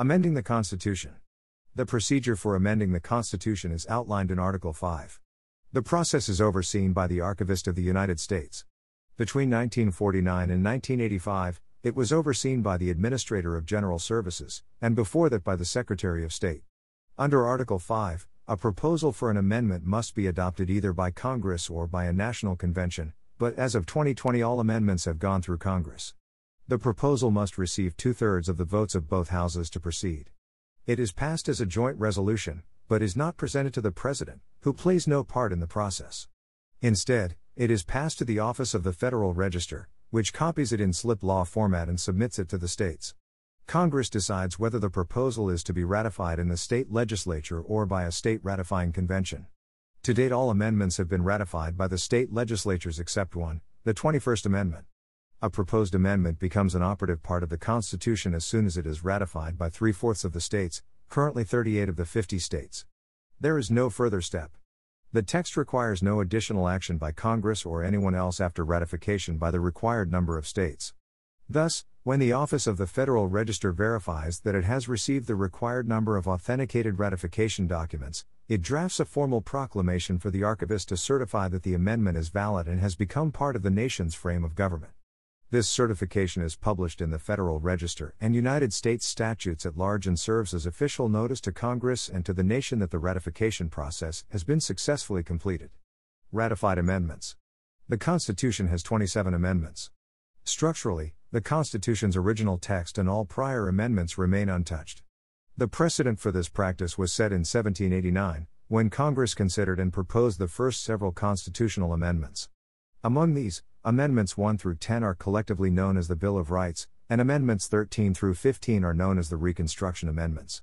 Amending the Constitution. The procedure for amending the Constitution is outlined in Article 5. The process is overseen by the Archivist of the United States. Between 1949 and 1985, it was overseen by the Administrator of General Services, and before that by the Secretary of State. Under Article 5, a proposal for an amendment must be adopted either by Congress or by a national convention, but as of 2020, all amendments have gone through Congress. The proposal must receive two thirds of the votes of both houses to proceed. It is passed as a joint resolution, but is not presented to the President, who plays no part in the process. Instead, it is passed to the Office of the Federal Register, which copies it in slip law format and submits it to the states. Congress decides whether the proposal is to be ratified in the state legislature or by a state ratifying convention. To date, all amendments have been ratified by the state legislatures except one, the 21st Amendment. A proposed amendment becomes an operative part of the Constitution as soon as it is ratified by three fourths of the states, currently 38 of the 50 states. There is no further step. The text requires no additional action by Congress or anyone else after ratification by the required number of states. Thus, when the Office of the Federal Register verifies that it has received the required number of authenticated ratification documents, it drafts a formal proclamation for the archivist to certify that the amendment is valid and has become part of the nation's frame of government. This certification is published in the Federal Register and United States statutes at large and serves as official notice to Congress and to the nation that the ratification process has been successfully completed. Ratified Amendments The Constitution has 27 amendments. Structurally, the Constitution's original text and all prior amendments remain untouched. The precedent for this practice was set in 1789, when Congress considered and proposed the first several constitutional amendments. Among these, Amendments 1 through 10 are collectively known as the Bill of Rights, and Amendments 13 through 15 are known as the Reconstruction Amendments.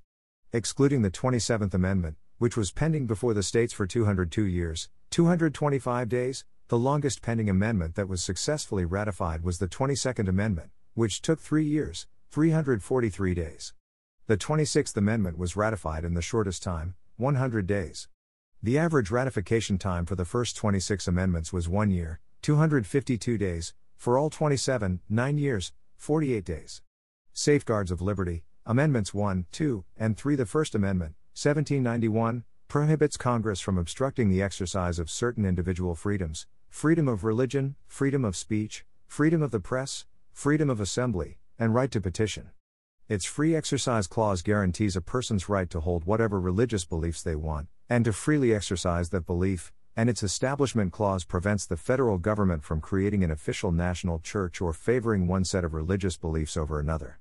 Excluding the 27th Amendment, which was pending before the states for 202 years, 225 days, the longest pending amendment that was successfully ratified was the 22nd Amendment, which took three years, 343 days. The 26th Amendment was ratified in the shortest time, 100 days. The average ratification time for the first 26 amendments was one year, 252 days, for all 27, 9 years, 48 days. Safeguards of Liberty, Amendments 1, 2, and 3. The First Amendment, 1791, prohibits Congress from obstructing the exercise of certain individual freedoms freedom of religion, freedom of speech, freedom of the press, freedom of assembly, and right to petition. Its free exercise clause guarantees a person's right to hold whatever religious beliefs they want, and to freely exercise that belief, and its Establishment Clause prevents the federal government from creating an official national church or favoring one set of religious beliefs over another.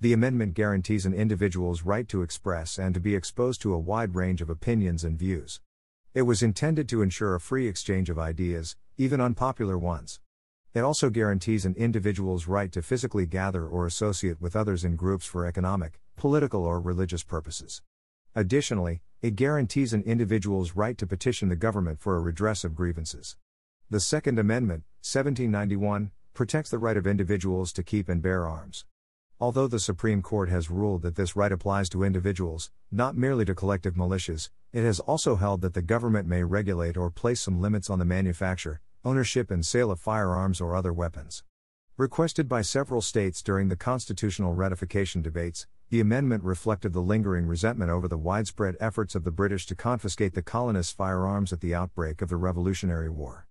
The amendment guarantees an individual's right to express and to be exposed to a wide range of opinions and views. It was intended to ensure a free exchange of ideas, even unpopular ones. It also guarantees an individual's right to physically gather or associate with others in groups for economic, political, or religious purposes. Additionally, it guarantees an individual's right to petition the government for a redress of grievances. The Second Amendment, 1791, protects the right of individuals to keep and bear arms. Although the Supreme Court has ruled that this right applies to individuals, not merely to collective militias, it has also held that the government may regulate or place some limits on the manufacture, ownership, and sale of firearms or other weapons. Requested by several states during the constitutional ratification debates, the amendment reflected the lingering resentment over the widespread efforts of the British to confiscate the colonists' firearms at the outbreak of the Revolutionary War.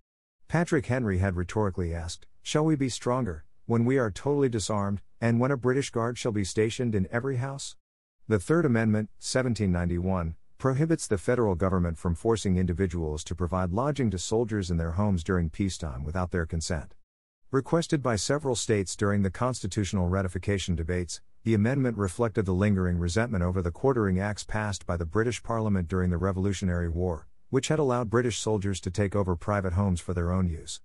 Patrick Henry had rhetorically asked, Shall we be stronger, when we are totally disarmed, and when a British guard shall be stationed in every house? The Third Amendment, 1791, prohibits the federal government from forcing individuals to provide lodging to soldiers in their homes during peacetime without their consent. Requested by several states during the constitutional ratification debates, the amendment reflected the lingering resentment over the Quartering Acts passed by the British Parliament during the Revolutionary War, which had allowed British soldiers to take over private homes for their own use.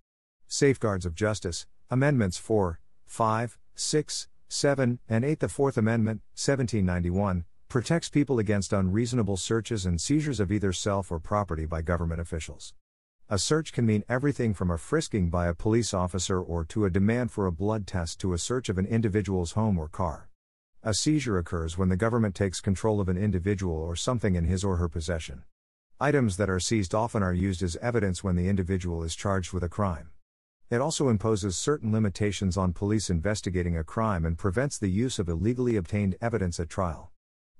Safeguards of Justice, Amendments 4, 5, 6, 7, and 8. The Fourth Amendment, 1791, protects people against unreasonable searches and seizures of either self or property by government officials. A search can mean everything from a frisking by a police officer or to a demand for a blood test to a search of an individual's home or car. A seizure occurs when the government takes control of an individual or something in his or her possession. Items that are seized often are used as evidence when the individual is charged with a crime. It also imposes certain limitations on police investigating a crime and prevents the use of illegally obtained evidence at trial.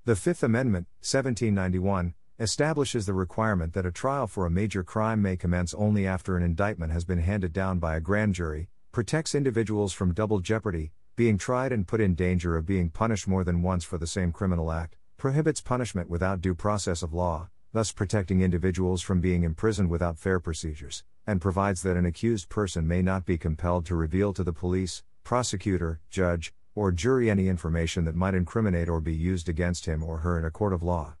The Fifth Amendment, 1791, establishes the requirement that a trial for a major crime may commence only after an indictment has been handed down by a grand jury, protects individuals from double jeopardy, being tried and put in danger of being punished more than once for the same criminal act, prohibits punishment without due process of law, thus protecting individuals from being imprisoned without fair procedures, and provides that an accused person may not be compelled to reveal to the police, prosecutor, judge, or jury any information that might incriminate or be used against him or her in a court of law.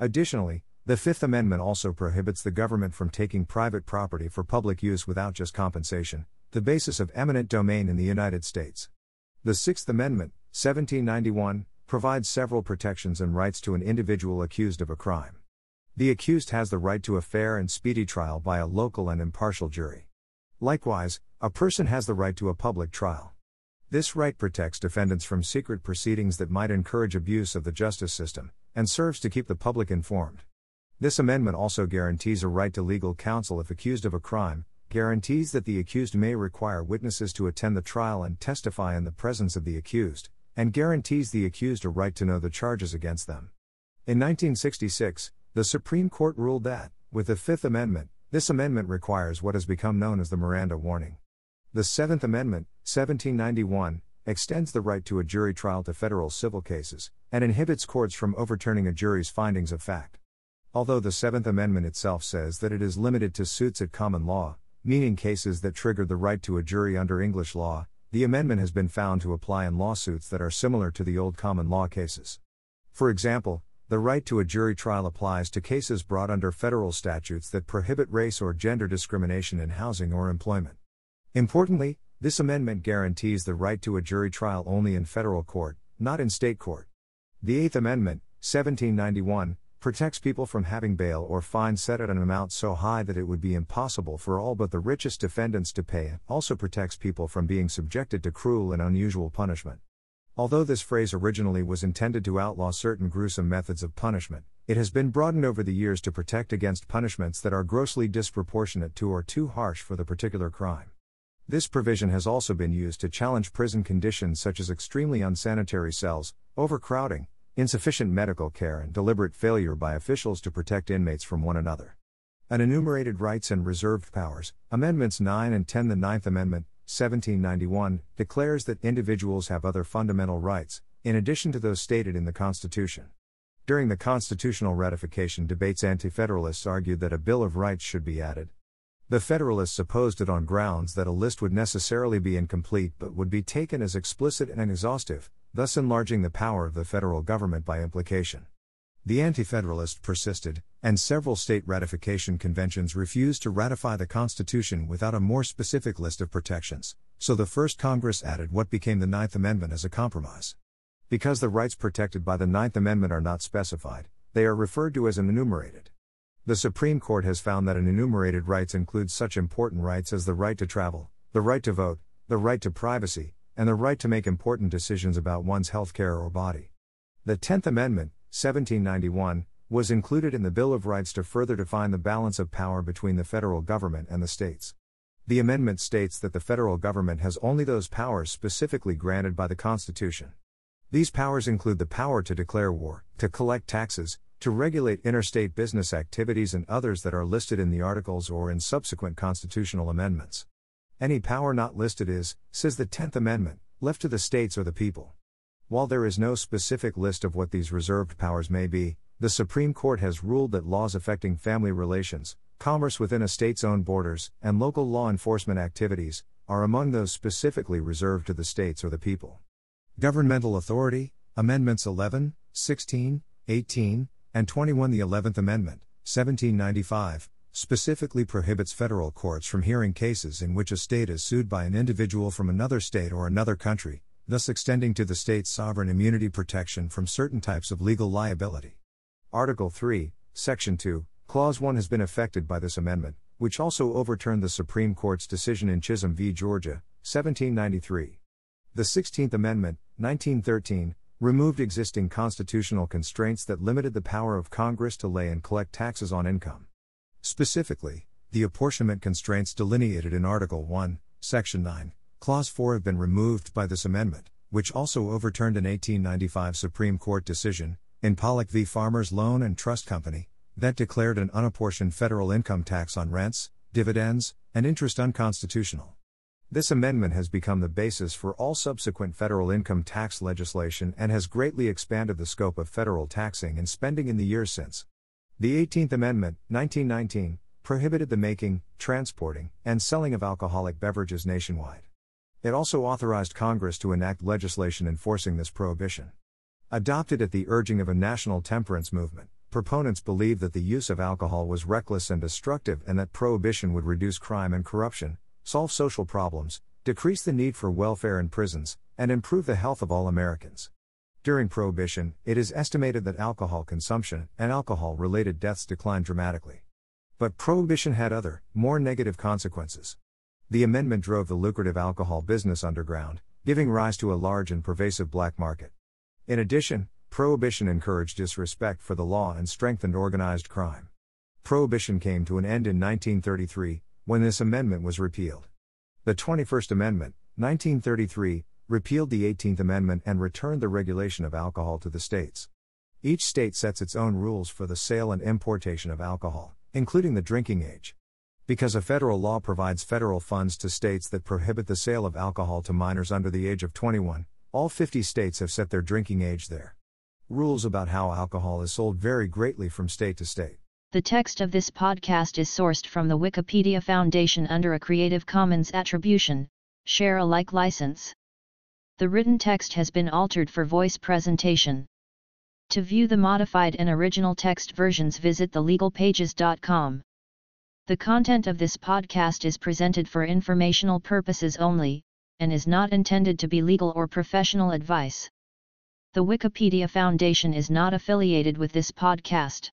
Additionally, the Fifth Amendment also prohibits the government from taking private property for public use without just compensation, the basis of eminent domain in the United States. The Sixth Amendment, 1791, provides several protections and rights to an individual accused of a crime. The accused has the right to a fair and speedy trial by a local and impartial jury. Likewise, a person has the right to a public trial. This right protects defendants from secret proceedings that might encourage abuse of the justice system, and serves to keep the public informed. This amendment also guarantees a right to legal counsel if accused of a crime, guarantees that the accused may require witnesses to attend the trial and testify in the presence of the accused, and guarantees the accused a right to know the charges against them. In 1966, the Supreme Court ruled that, with the Fifth Amendment, this amendment requires what has become known as the Miranda warning. The Seventh Amendment, 1791, extends the right to a jury trial to federal civil cases, and inhibits courts from overturning a jury's findings of fact. Although the Seventh Amendment itself says that it is limited to suits at common law, meaning cases that trigger the right to a jury under English law, the amendment has been found to apply in lawsuits that are similar to the old common law cases. For example, the right to a jury trial applies to cases brought under federal statutes that prohibit race or gender discrimination in housing or employment. Importantly, this amendment guarantees the right to a jury trial only in federal court, not in state court. The Eighth Amendment, 1791, protects people from having bail or fine set at an amount so high that it would be impossible for all but the richest defendants to pay. It also protects people from being subjected to cruel and unusual punishment. Although this phrase originally was intended to outlaw certain gruesome methods of punishment, it has been broadened over the years to protect against punishments that are grossly disproportionate to or too harsh for the particular crime. This provision has also been used to challenge prison conditions such as extremely unsanitary cells, overcrowding, insufficient medical care, and deliberate failure by officials to protect inmates from one another. Unenumerated rights and reserved powers, Amendments 9 and 10, the Ninth Amendment, 1791, declares that individuals have other fundamental rights, in addition to those stated in the Constitution. During the constitutional ratification debates, Anti Federalists argued that a Bill of Rights should be added. The Federalists opposed it on grounds that a list would necessarily be incomplete but would be taken as explicit and exhaustive, thus enlarging the power of the federal government by implication. The Anti Federalists persisted, and several state ratification conventions refused to ratify the Constitution without a more specific list of protections, so the first Congress added what became the Ninth Amendment as a compromise. Because the rights protected by the Ninth Amendment are not specified, they are referred to as enumerated. The Supreme Court has found that unenumerated rights includes such important rights as the right to travel, the right to vote, the right to privacy, and the right to make important decisions about one's health care or body. The Tenth Amendment, 1791, was included in the Bill of Rights to further define the balance of power between the federal government and the states. The amendment states that the federal government has only those powers specifically granted by the Constitution. These powers include the power to declare war, to collect taxes, to regulate interstate business activities, and others that are listed in the Articles or in subsequent constitutional amendments. Any power not listed is, says the Tenth Amendment, left to the states or the people. While there is no specific list of what these reserved powers may be, the Supreme Court has ruled that laws affecting family relations, commerce within a state's own borders, and local law enforcement activities are among those specifically reserved to the states or the people. Governmental authority, Amendments 11, 16, 18, and 21. The 11th Amendment, 1795, specifically prohibits federal courts from hearing cases in which a state is sued by an individual from another state or another country, thus extending to the state's sovereign immunity protection from certain types of legal liability. Article 3, Section 2, Clause 1 has been affected by this amendment, which also overturned the Supreme Court's decision in Chisholm v. Georgia, 1793. The 16th Amendment, 1913, removed existing constitutional constraints that limited the power of Congress to lay and collect taxes on income. Specifically, the apportionment constraints delineated in Article 1, Section 9, Clause 4 have been removed by this amendment, which also overturned an 1895 Supreme Court decision, In Pollock v. Farmers Loan and Trust Company, that declared an unapportioned federal income tax on rents, dividends, and interest unconstitutional. This amendment has become the basis for all subsequent federal income tax legislation and has greatly expanded the scope of federal taxing and spending in the years since. The 18th Amendment, 1919, prohibited the making, transporting, and selling of alcoholic beverages nationwide. It also authorized Congress to enact legislation enforcing this prohibition. Adopted at the urging of a national temperance movement, proponents believed that the use of alcohol was reckless and destructive and that prohibition would reduce crime and corruption, solve social problems, decrease the need for welfare in prisons, and improve the health of all Americans. During Prohibition, it is estimated that alcohol consumption and alcohol related deaths declined dramatically. But Prohibition had other, more negative consequences. The amendment drove the lucrative alcohol business underground, giving rise to a large and pervasive black market. In addition, Prohibition encouraged disrespect for the law and strengthened organized crime. Prohibition came to an end in 1933, when this amendment was repealed. The 21st Amendment, 1933, repealed the 18th Amendment and returned the regulation of alcohol to the states. Each state sets its own rules for the sale and importation of alcohol, including the drinking age. Because a federal law provides federal funds to states that prohibit the sale of alcohol to minors under the age of 21, all 50 states have set their drinking age there. Rules about how alcohol is sold vary greatly from state to state. The text of this podcast is sourced from the Wikimedia Foundation under a Creative Commons Attribution, Share Alike license. The written text has been altered for voice presentation. To view the modified and original text versions visit thelegalpages.com. The content of this podcast is presented for informational purposes only, and is not intended to be legal or professional advice. The Wikimedia Foundation is not affiliated with this podcast.